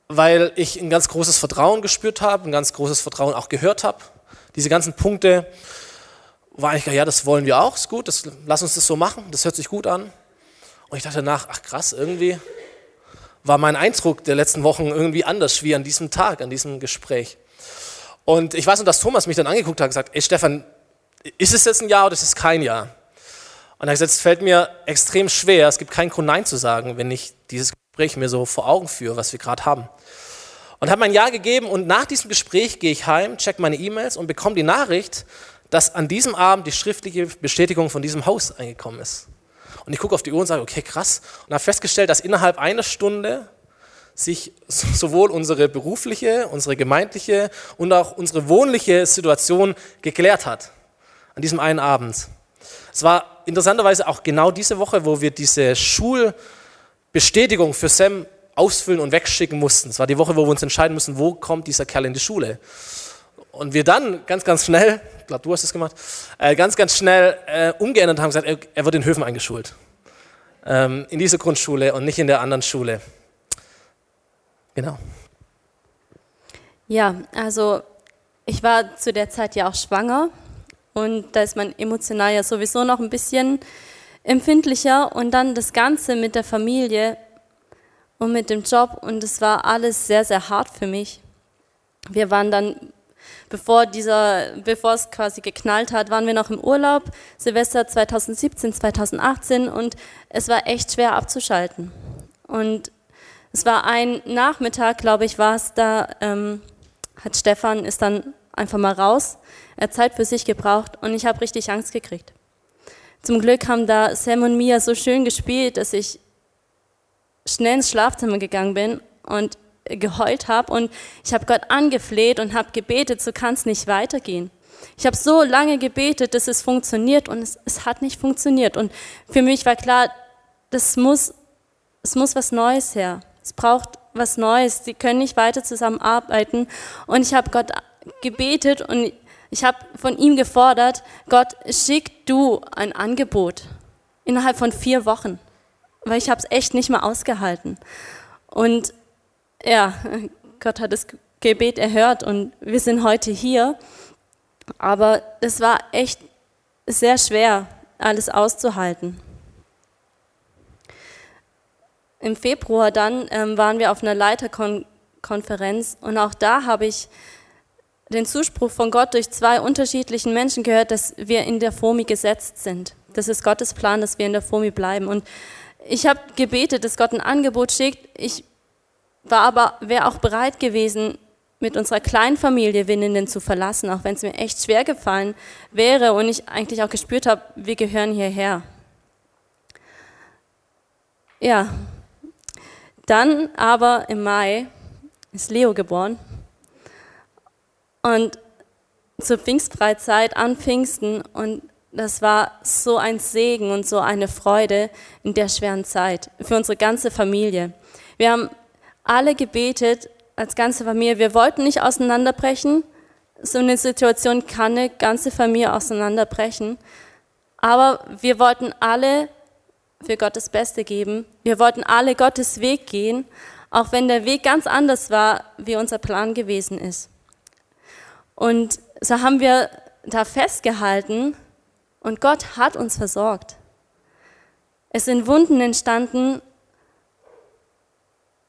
Weil ich ein ganz großes Vertrauen gespürt habe, ein ganz großes Vertrauen auch gehört habe. Diese ganzen Punkte, war eigentlich, ja, das wollen wir auch, ist gut, das, lass uns das so machen, das hört sich gut an. Und ich dachte nach, ach krass, irgendwie war mein Eindruck der letzten Wochen irgendwie anders wie an diesem Tag, an diesem Gespräch. Und ich weiß noch, dass Thomas mich dann angeguckt hat und gesagt, ey Stefan, ist es jetzt ein Ja oder ist es kein Ja? Und er hat gesagt, es fällt mir extrem schwer, es gibt keinen Grund Nein zu sagen, wenn ich dieses Gespräch mir so vor Augen führe, was wir gerade haben. Und habe mein Ja gegeben und nach diesem Gespräch gehe ich heim, check meine E-Mails und bekomme die Nachricht, dass an diesem Abend die schriftliche Bestätigung von diesem Haus eingekommen ist. Und ich gucke auf die Uhr und sage, okay, krass. Und habe festgestellt, dass innerhalb einer Stunde sich sowohl unsere berufliche, unsere gemeindliche und auch unsere wohnliche Situation geklärt hat. An diesem einen Abend. Es war interessanterweise auch genau diese Woche, wo wir diese Schulbestätigung für Sam ausfüllen und wegschicken mussten. Es war die Woche, wo wir uns entscheiden müssen, wo kommt dieser Kerl in die Schule. Und wir dann ganz, ganz schnell, ich glaube, du hast es gemacht, äh, ganz, ganz schnell äh, umgeändert haben gesagt, er, er, wird in Höfen eingeschult. Ähm, in dieser Grundschule und nicht in der anderen Schule. Genau. Ja, also ich war zu der Zeit ja auch schwanger und da ist man emotional ja sowieso noch ein bisschen empfindlicher und dann das Ganze mit der Familie und mit dem Job und es war alles sehr, sehr hart für mich. Wir waren dann bevor, dieser, bevor es quasi geknallt hat, waren wir noch im Urlaub, Silvester 2017, 2018 und es war echt schwer abzuschalten. Und es war ein Nachmittag, glaube ich, war es, da ähm, hat Stefan ist dann einfach mal raus, er hat Zeit für sich gebraucht und ich habe richtig Angst gekriegt. Zum Glück haben da Sam und Mia so schön gespielt, dass ich schnell ins Schlafzimmer gegangen bin und geheult habe und ich habe Gott angefleht und habe gebetet, so kann es nicht weitergehen. Ich habe so lange gebetet, dass es funktioniert und es, es, hat nicht funktioniert. Und für mich war klar, das muss, es muss was Neues her. Es braucht was Neues. Sie können nicht weiter zusammenarbeiten. Und ich habe Gott gebetet und ich habe von ihm gefordert, Gott, schick du ein Angebot innerhalb von vier Wochen, weil ich habe es echt nicht mehr ausgehalten. Und ja, Gott hat das Gebet erhört und wir sind heute hier. Aber es war echt sehr schwer, alles auszuhalten. Im Februar dann ähm, waren wir auf einer Leiterkonferenz und auch da habe ich den Zuspruch von Gott durch zwei unterschiedlichen Menschen gehört, dass wir in der FOMI gesetzt sind. Das ist Gottes Plan, dass wir in der FOMI bleiben. Und ich habe gebetet, dass Gott ein Angebot schickt. Ich war aber, wäre auch bereit gewesen, mit unserer kleinen Familie Winnenden zu verlassen, auch wenn es mir echt schwer gefallen wäre und ich eigentlich auch gespürt habe, wir gehören hierher. Ja, dann aber im Mai ist Leo geboren und zur Pfingstfreizeit an Pfingsten und das war so ein Segen und so eine Freude in der schweren Zeit für unsere ganze Familie. Wir haben alle gebetet als ganze Familie. Wir wollten nicht auseinanderbrechen. So eine Situation kann eine ganze Familie auseinanderbrechen. Aber wir wollten alle für Gottes Beste geben. Wir wollten alle Gottes Weg gehen, auch wenn der Weg ganz anders war, wie unser Plan gewesen ist. Und so haben wir da festgehalten und Gott hat uns versorgt. Es sind Wunden entstanden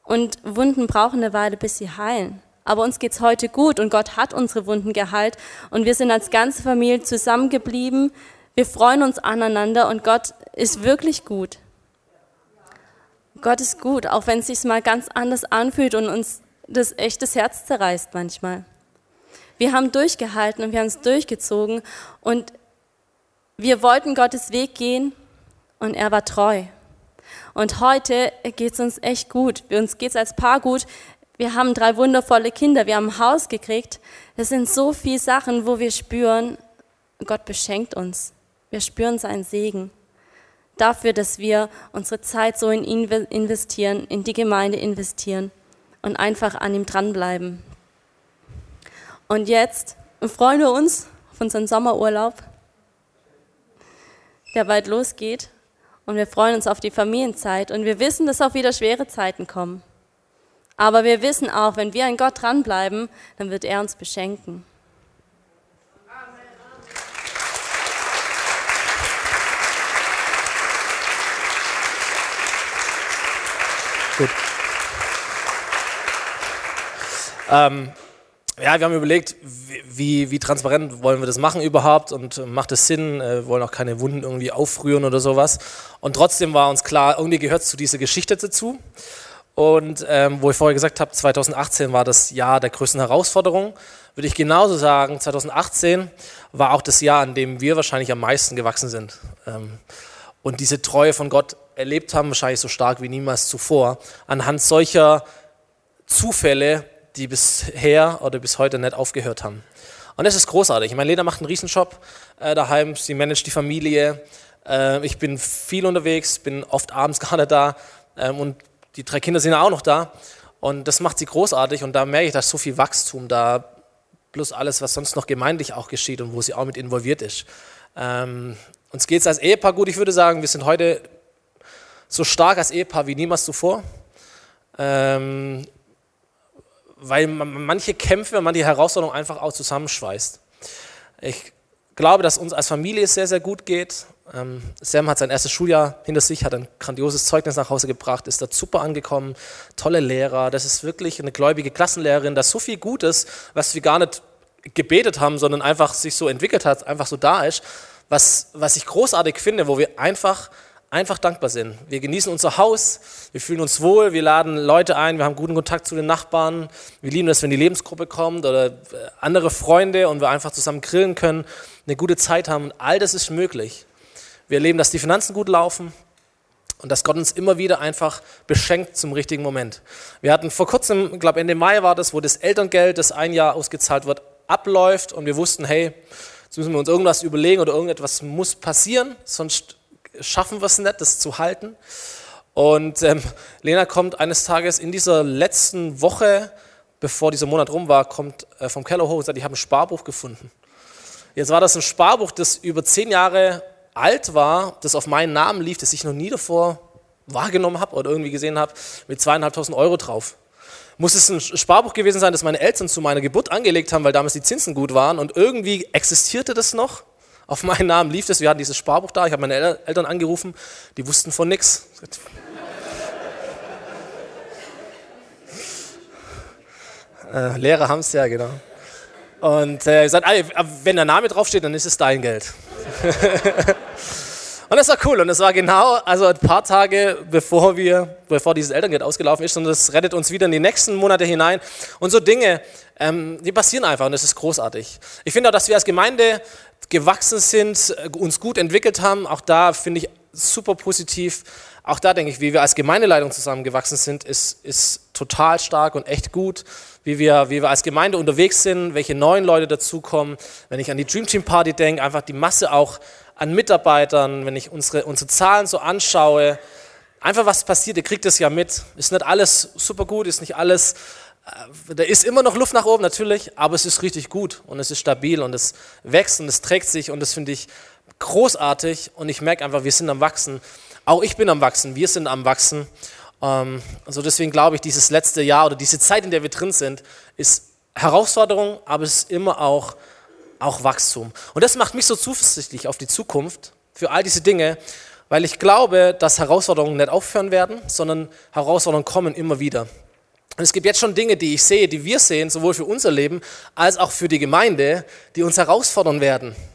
und Wunden brauchen eine Weile, bis sie heilen. Aber uns geht's heute gut und Gott hat unsere Wunden geheilt und wir sind als ganze Familie zusammengeblieben. Wir freuen uns aneinander und Gott ist wirklich gut. Gott ist gut, auch wenn es sich mal ganz anders anfühlt und uns das echtes Herz zerreißt manchmal. Wir haben durchgehalten und wir haben es durchgezogen und wir wollten Gottes Weg gehen und er war treu. Und heute geht es uns echt gut. Uns geht es als Paar gut. Wir haben drei wundervolle Kinder. Wir haben ein Haus gekriegt. Das sind so viele Sachen, wo wir spüren, Gott beschenkt uns. Wir spüren seinen Segen. Dafür, dass wir unsere Zeit so in ihn investieren, in die Gemeinde investieren und einfach an ihm dranbleiben. Und jetzt freuen wir uns auf unseren Sommerurlaub, der bald losgeht. Und wir freuen uns auf die Familienzeit. Und wir wissen, dass auch wieder schwere Zeiten kommen. Aber wir wissen auch, wenn wir an Gott dranbleiben, dann wird er uns beschenken. Gut. Ähm, ja, wir haben überlegt, wie, wie, transparent wollen wir das machen überhaupt und macht es Sinn, äh, wir wollen auch keine Wunden irgendwie aufrühren oder sowas. Und trotzdem war uns klar, irgendwie gehört es zu dieser Geschichte dazu. Und ähm, wo ich vorher gesagt habe, 2018 war das Jahr der größten Herausforderung, würde ich genauso sagen, 2018 war auch das Jahr, an dem wir wahrscheinlich am meisten gewachsen sind. Ähm, und diese Treue von Gott erlebt haben, wahrscheinlich so stark wie niemals zuvor, anhand solcher Zufälle, die bisher oder bis heute nicht aufgehört haben. Und das ist großartig. Ich meine, Lena macht einen Riesenjob äh, daheim, sie managt die Familie. Äh, ich bin viel unterwegs, bin oft abends nicht da ähm, und die drei Kinder sind auch noch da. Und das macht sie großartig und da merke ich, dass so viel Wachstum da, plus alles, was sonst noch gemeindlich auch geschieht und wo sie auch mit involviert ist. Ähm, uns geht es als Ehepaar gut. Ich würde sagen, wir sind heute so stark als Ehepaar wie niemals zuvor. Ähm, weil manche Kämpfe, manche Herausforderungen einfach auch zusammenschweißt. Ich glaube, dass uns als Familie es sehr, sehr gut geht. Ähm, Sam hat sein erstes Schuljahr hinter sich, hat ein grandioses Zeugnis nach Hause gebracht, ist da super angekommen, tolle Lehrer. Das ist wirklich eine gläubige Klassenlehrerin, da so viel Gutes, was wir gar nicht gebetet haben, sondern einfach sich so entwickelt hat, einfach so da ist. Was, was ich großartig finde, wo wir einfach einfach dankbar sind. Wir genießen unser Haus, wir fühlen uns wohl, wir laden Leute ein, wir haben guten Kontakt zu den Nachbarn, wir lieben es, wenn die Lebensgruppe kommt oder äh, andere Freunde und wir einfach zusammen grillen können, eine gute Zeit haben. Und all das ist möglich. Wir erleben, dass die Finanzen gut laufen und dass Gott uns immer wieder einfach beschenkt zum richtigen Moment. Wir hatten vor kurzem, ich glaube Ende Mai war das, wo das Elterngeld, das ein Jahr ausgezahlt wird, abläuft und wir wussten, hey, jetzt müssen wir uns irgendwas überlegen oder irgendetwas muss passieren, sonst schaffen wir es nicht, das zu halten. Und ähm, Lena kommt eines Tages in dieser letzten Woche, bevor dieser Monat rum war, kommt äh, vom Keller hoch und sagt, ich habe ein Sparbuch gefunden. Jetzt war das ein Sparbuch, das über zehn Jahre alt war, das auf meinen Namen lief, das ich noch nie davor wahrgenommen habe oder irgendwie gesehen habe, mit zweieinhalbtausend Euro drauf. Muss es ein Sparbuch gewesen sein, das meine Eltern zu meiner Geburt angelegt haben, weil damals die Zinsen gut waren und irgendwie existierte das noch? Auf meinen Namen lief es. Wir hatten dieses Sparbuch da. Ich habe meine Eltern angerufen. Die wussten von nichts. Äh, Lehrer haben es ja, genau. Und äh, gesagt, wenn der Name draufsteht, dann ist es dein Geld. und das war cool. Und das war genau, also ein paar Tage bevor wir, bevor dieses Elterngeld ausgelaufen ist. Und das rettet uns wieder in die nächsten Monate hinein. Und so Dinge, ähm, die passieren einfach und das ist großartig. Ich finde auch, dass wir als Gemeinde gewachsen sind, uns gut entwickelt haben. Auch da finde ich super positiv. Auch da denke ich, wie wir als Gemeindeleitung zusammengewachsen sind, ist, ist total stark und echt gut. Wie wir, wie wir als Gemeinde unterwegs sind, welche neuen Leute dazukommen. Wenn ich an die Dream Team Party denke, einfach die Masse auch an Mitarbeitern, wenn ich unsere, unsere Zahlen so anschaue, einfach was passiert, ihr kriegt es ja mit. Ist nicht alles super gut, ist nicht alles, äh, da ist immer noch Luft nach oben natürlich, aber es ist richtig gut und es ist stabil und es wächst und es trägt sich und das finde ich großartig und ich merke einfach, wir sind am Wachsen. Auch ich bin am Wachsen, wir sind am Wachsen. Ähm, also deswegen glaube ich, dieses letzte Jahr oder diese Zeit, in der wir drin sind, ist Herausforderung, aber es ist immer auch, auch Wachstum. Und das macht mich so zuversichtlich auf die Zukunft für all diese Dinge, weil ich glaube, dass Herausforderungen nicht aufhören werden, sondern Herausforderungen kommen immer wieder. Und es gibt jetzt schon Dinge, die ich sehe, die wir sehen, sowohl für unser Leben als auch für die Gemeinde, die uns herausfordern werden.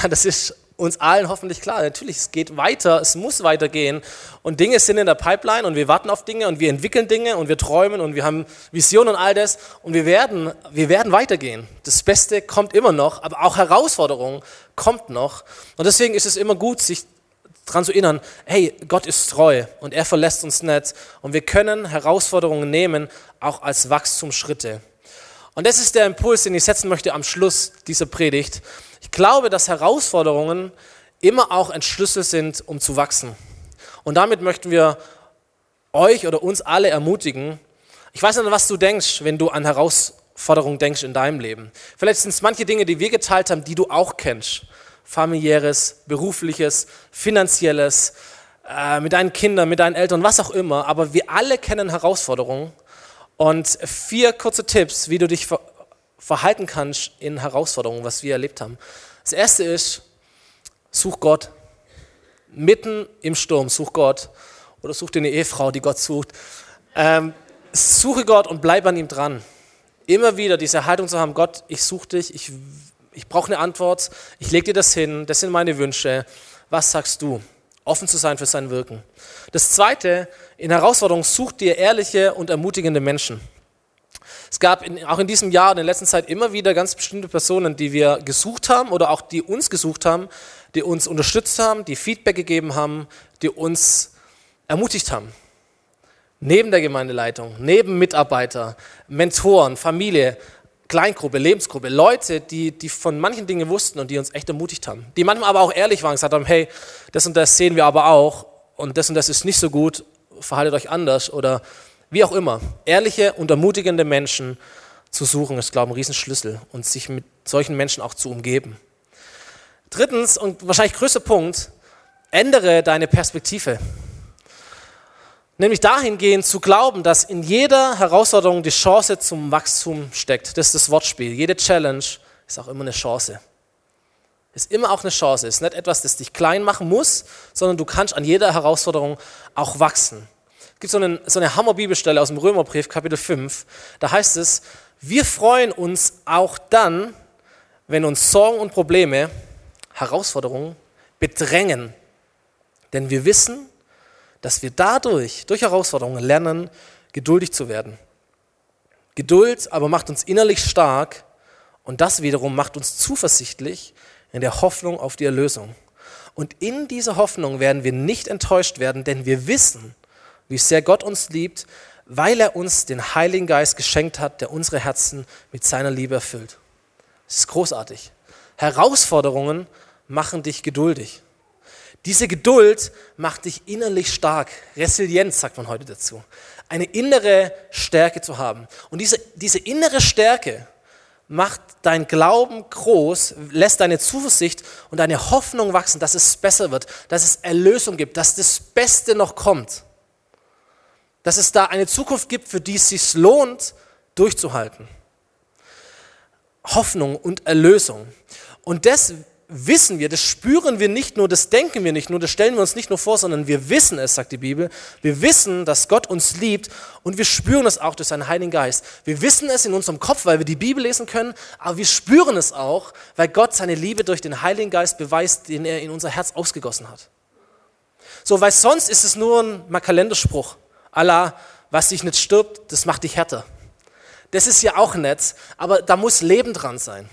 Ja, das ist uns allen hoffentlich klar. Natürlich, es geht weiter, es muss weitergehen. Und Dinge sind in der Pipeline und wir warten auf Dinge und wir entwickeln Dinge und wir träumen und wir haben Visionen und all das. Und wir werden, wir werden weitergehen. Das Beste kommt immer noch, aber auch Herausforderungen kommt noch. Und deswegen ist es immer gut, sich daran zu erinnern, hey, Gott ist treu und er verlässt uns nicht. Und wir können Herausforderungen nehmen, auch als Wachstumsschritte. Und das ist der Impuls, den ich setzen möchte am Schluss dieser Predigt. Glaube, dass Herausforderungen immer auch ein Schlüssel sind, um zu wachsen. Und damit möchten wir euch oder uns alle ermutigen. Ich weiß nicht, was du denkst, wenn du an Herausforderungen denkst in deinem Leben. Vielleicht sind es manche Dinge, die wir geteilt haben, die du auch kennst. Familiäres, berufliches, finanzielles, äh, mit deinen Kindern, mit deinen Eltern, was auch immer. Aber wir alle kennen Herausforderungen. Und vier kurze Tipps, wie du dich verhalten kannst in Herausforderungen, was wir erlebt haben. Das erste ist, such Gott. Mitten im Sturm, such Gott. Oder such dir eine Ehefrau, die Gott sucht. Ähm, suche Gott und bleib an ihm dran. Immer wieder diese Haltung zu haben, Gott, ich suche dich, ich, ich brauche eine Antwort, ich lege dir das hin, das sind meine Wünsche. Was sagst du? Offen zu sein für sein Wirken. Das zweite, in Herausforderungen such dir ehrliche und ermutigende Menschen. Es gab in, auch in diesem Jahr, in der letzten Zeit immer wieder ganz bestimmte Personen, die wir gesucht haben oder auch die uns gesucht haben, die uns unterstützt haben, die Feedback gegeben haben, die uns ermutigt haben. Neben der Gemeindeleitung, neben Mitarbeiter, Mentoren, Familie, Kleingruppe, Lebensgruppe, Leute, die, die von manchen Dingen wussten und die uns echt ermutigt haben. Die manchmal aber auch ehrlich waren und gesagt haben, hey, das und das sehen wir aber auch und das und das ist nicht so gut, verhaltet euch anders oder wie auch immer, ehrliche und ermutigende Menschen zu suchen, ist, glaube ich, ein Riesenschlüssel und sich mit solchen Menschen auch zu umgeben. Drittens und wahrscheinlich größter Punkt, ändere deine Perspektive. Nämlich dahingehend zu glauben, dass in jeder Herausforderung die Chance zum Wachstum steckt. Das ist das Wortspiel. Jede Challenge ist auch immer eine Chance. Ist immer auch eine Chance. Ist nicht etwas, das dich klein machen muss, sondern du kannst an jeder Herausforderung auch wachsen gibt so, einen, so eine Hammer-Bibelstelle aus dem Römerbrief, Kapitel 5. Da heißt es, wir freuen uns auch dann, wenn uns Sorgen und Probleme, Herausforderungen bedrängen. Denn wir wissen, dass wir dadurch, durch Herausforderungen, lernen, geduldig zu werden. Geduld aber macht uns innerlich stark und das wiederum macht uns zuversichtlich in der Hoffnung auf die Erlösung. Und in dieser Hoffnung werden wir nicht enttäuscht werden, denn wir wissen, wie sehr Gott uns liebt, weil er uns den Heiligen Geist geschenkt hat, der unsere Herzen mit seiner Liebe erfüllt. Das ist großartig. Herausforderungen machen dich geduldig. Diese Geduld macht dich innerlich stark. Resilienz sagt man heute dazu. Eine innere Stärke zu haben. Und diese, diese innere Stärke macht dein Glauben groß, lässt deine Zuversicht und deine Hoffnung wachsen, dass es besser wird, dass es Erlösung gibt, dass das Beste noch kommt dass es da eine Zukunft gibt, für die es sich lohnt, durchzuhalten. Hoffnung und Erlösung. Und das wissen wir, das spüren wir nicht nur, das denken wir nicht nur, das stellen wir uns nicht nur vor, sondern wir wissen es, sagt die Bibel. Wir wissen, dass Gott uns liebt und wir spüren es auch durch seinen Heiligen Geist. Wir wissen es in unserem Kopf, weil wir die Bibel lesen können, aber wir spüren es auch, weil Gott seine Liebe durch den Heiligen Geist beweist, den er in unser Herz ausgegossen hat. So, weil sonst ist es nur ein Kalenderspruch. Allah, was dich nicht stirbt, das macht dich härter. Das ist ja auch nett, aber da muss Leben dran sein.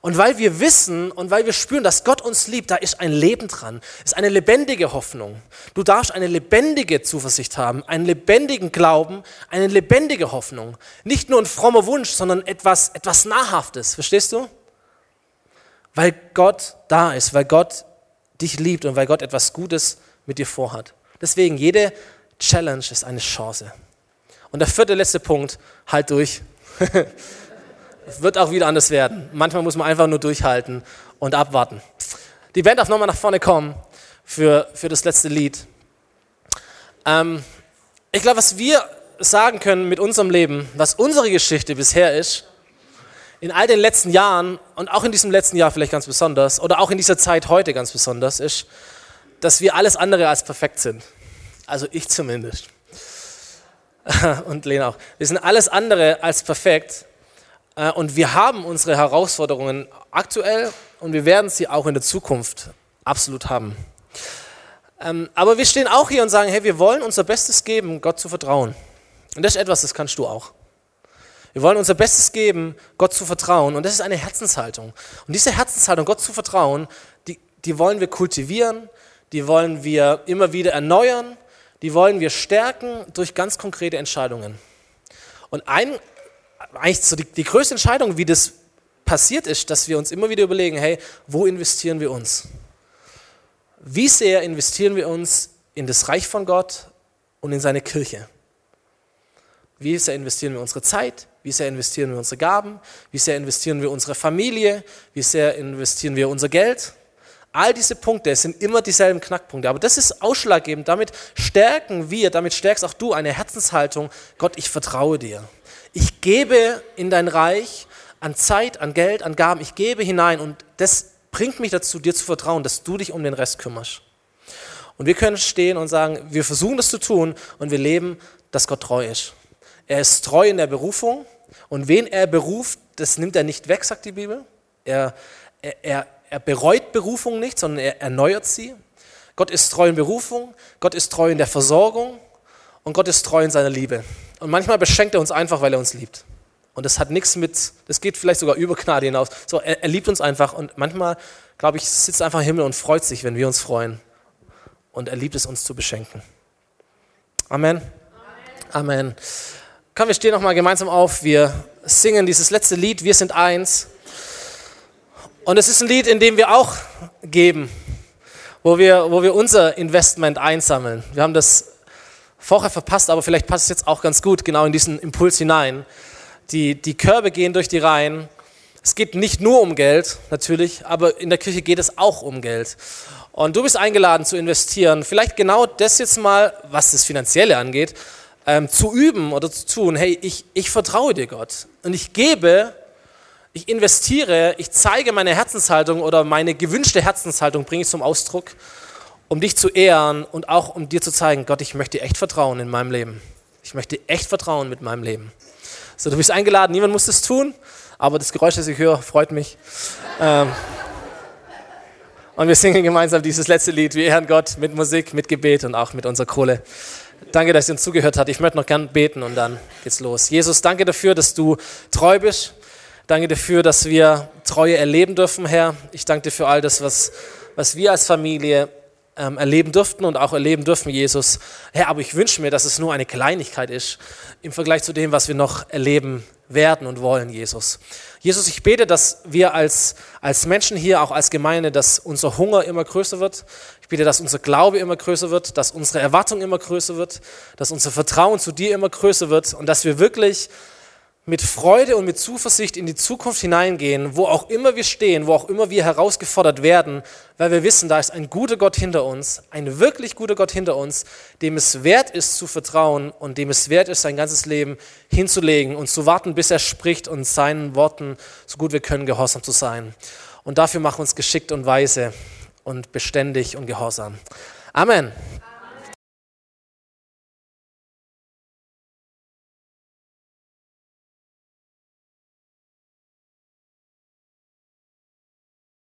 Und weil wir wissen und weil wir spüren, dass Gott uns liebt, da ist ein Leben dran. ist eine lebendige Hoffnung. Du darfst eine lebendige Zuversicht haben, einen lebendigen Glauben, eine lebendige Hoffnung. Nicht nur ein frommer Wunsch, sondern etwas, etwas Nahrhaftes. Verstehst du? Weil Gott da ist, weil Gott dich liebt und weil Gott etwas Gutes mit dir vorhat. Deswegen, jede Challenge ist eine Chance. Und der vierte, letzte Punkt, halt durch. Wird auch wieder anders werden. Manchmal muss man einfach nur durchhalten und abwarten. Die Band darf nochmal nach vorne kommen für, für das letzte Lied. Ähm, ich glaube, was wir sagen können mit unserem Leben, was unsere Geschichte bisher ist, in all den letzten Jahren und auch in diesem letzten Jahr vielleicht ganz besonders oder auch in dieser Zeit heute ganz besonders ist, dass wir alles andere als perfekt sind. Also ich zumindest. Und Lena auch. Wir sind alles andere als perfekt. Äh, und wir haben unsere Herausforderungen aktuell und wir werden sie auch in der Zukunft absolut haben. Ähm, aber wir stehen auch hier und sagen, hey, wir wollen unser Bestes geben, Gott zu vertrauen. Und das ist etwas, das kannst du auch. Wir wollen unser Bestes geben, Gott zu vertrauen. Und das ist eine Herzenshaltung. Und diese Herzenshaltung, Gott zu vertrauen, die, die wollen wir kultivieren, die wollen wir immer wieder erneuern, die wollen wir stärken durch ganz konkrete Entscheidungen. Und ein eigentlich so die, die größte Entscheidung, wie das passiert ist, dass wir uns immer wieder überlegen, hey, wo investieren wir uns? Wie sehr investieren wir uns in das Reich von Gott und in seine Kirche? Wie sehr investieren wir unsere Zeit? Wie sehr investieren wir unsere Gaben? Wie sehr investieren wir unsere Familie? Wie sehr investieren wir unser Geld? All diese Punkte sind immer dieselben Knackpunkte. Aber das ist ausschlaggebend. Damit stärken wir, damit stärkst auch du eine Herzenshaltung. Gott, ich vertraue dir. Ich gebe in dein Reich an Zeit, an Geld, an Gaben, ich gebe hinein und das bringt mich dazu, dir zu vertrauen, dass du dich um den Rest kümmerst. Und wir können stehen und sagen, wir versuchen das zu tun und wir leben, dass Gott treu ist. Er ist treu in der Berufung und wen er beruft, das nimmt er nicht weg, sagt die Bibel. Er, er, er, er bereut Berufung nicht, sondern er erneuert sie. Gott ist treu in Berufung, Gott ist treu in der Versorgung und Gott ist treu in seiner Liebe. Und manchmal beschenkt er uns einfach, weil er uns liebt. Und das hat nichts mit, das geht vielleicht sogar über Gnade hinaus. So, er, er liebt uns einfach und manchmal, glaube ich, sitzt er einfach im Himmel und freut sich, wenn wir uns freuen. Und er liebt es, uns zu beschenken. Amen. Amen. Amen. Komm, wir stehen nochmal gemeinsam auf. Wir singen dieses letzte Lied, Wir sind eins. Und es ist ein Lied, in dem wir auch geben, wo wir, wo wir unser Investment einsammeln. Wir haben das vorher verpasst, aber vielleicht passt es jetzt auch ganz gut genau in diesen Impuls hinein. Die, die Körbe gehen durch die Reihen. Es geht nicht nur um Geld, natürlich, aber in der Kirche geht es auch um Geld. Und du bist eingeladen zu investieren. Vielleicht genau das jetzt mal, was das Finanzielle angeht, ähm, zu üben oder zu tun. Hey, ich, ich vertraue dir, Gott. Und ich gebe, ich investiere, ich zeige meine Herzenshaltung oder meine gewünschte Herzenshaltung, bringe ich zum Ausdruck um dich zu ehren und auch um dir zu zeigen, Gott, ich möchte echt vertrauen in meinem Leben. Ich möchte echt vertrauen mit meinem Leben. So, du bist eingeladen, niemand muss das tun, aber das Geräusch, das ich höre, freut mich. Ähm, und wir singen gemeinsam dieses letzte Lied. Wir ehren Gott mit Musik, mit Gebet und auch mit unserer Kohle. Danke, dass ihr uns zugehört habt. Ich möchte noch gern beten und dann geht's los. Jesus, danke dafür, dass du treu bist. Danke dafür, dass wir Treue erleben dürfen, Herr. Ich danke dir für all das, was, was wir als Familie ähm, erleben durften und auch erleben dürfen, Jesus. Herr, aber ich wünsche mir, dass es nur eine Kleinigkeit ist im Vergleich zu dem, was wir noch erleben werden und wollen, Jesus. Jesus, ich bete, dass wir als, als Menschen hier, auch als Gemeinde, dass unser Hunger immer größer wird. Ich bete, dass unser Glaube immer größer wird, dass unsere Erwartung immer größer wird, dass unser Vertrauen zu dir immer größer wird und dass wir wirklich mit Freude und mit Zuversicht in die Zukunft hineingehen, wo auch immer wir stehen, wo auch immer wir herausgefordert werden, weil wir wissen, da ist ein guter Gott hinter uns, ein wirklich guter Gott hinter uns, dem es wert ist zu vertrauen und dem es wert ist, sein ganzes Leben hinzulegen und zu warten, bis er spricht und seinen Worten, so gut wir können, gehorsam zu sein. Und dafür mach uns geschickt und weise und beständig und gehorsam. Amen.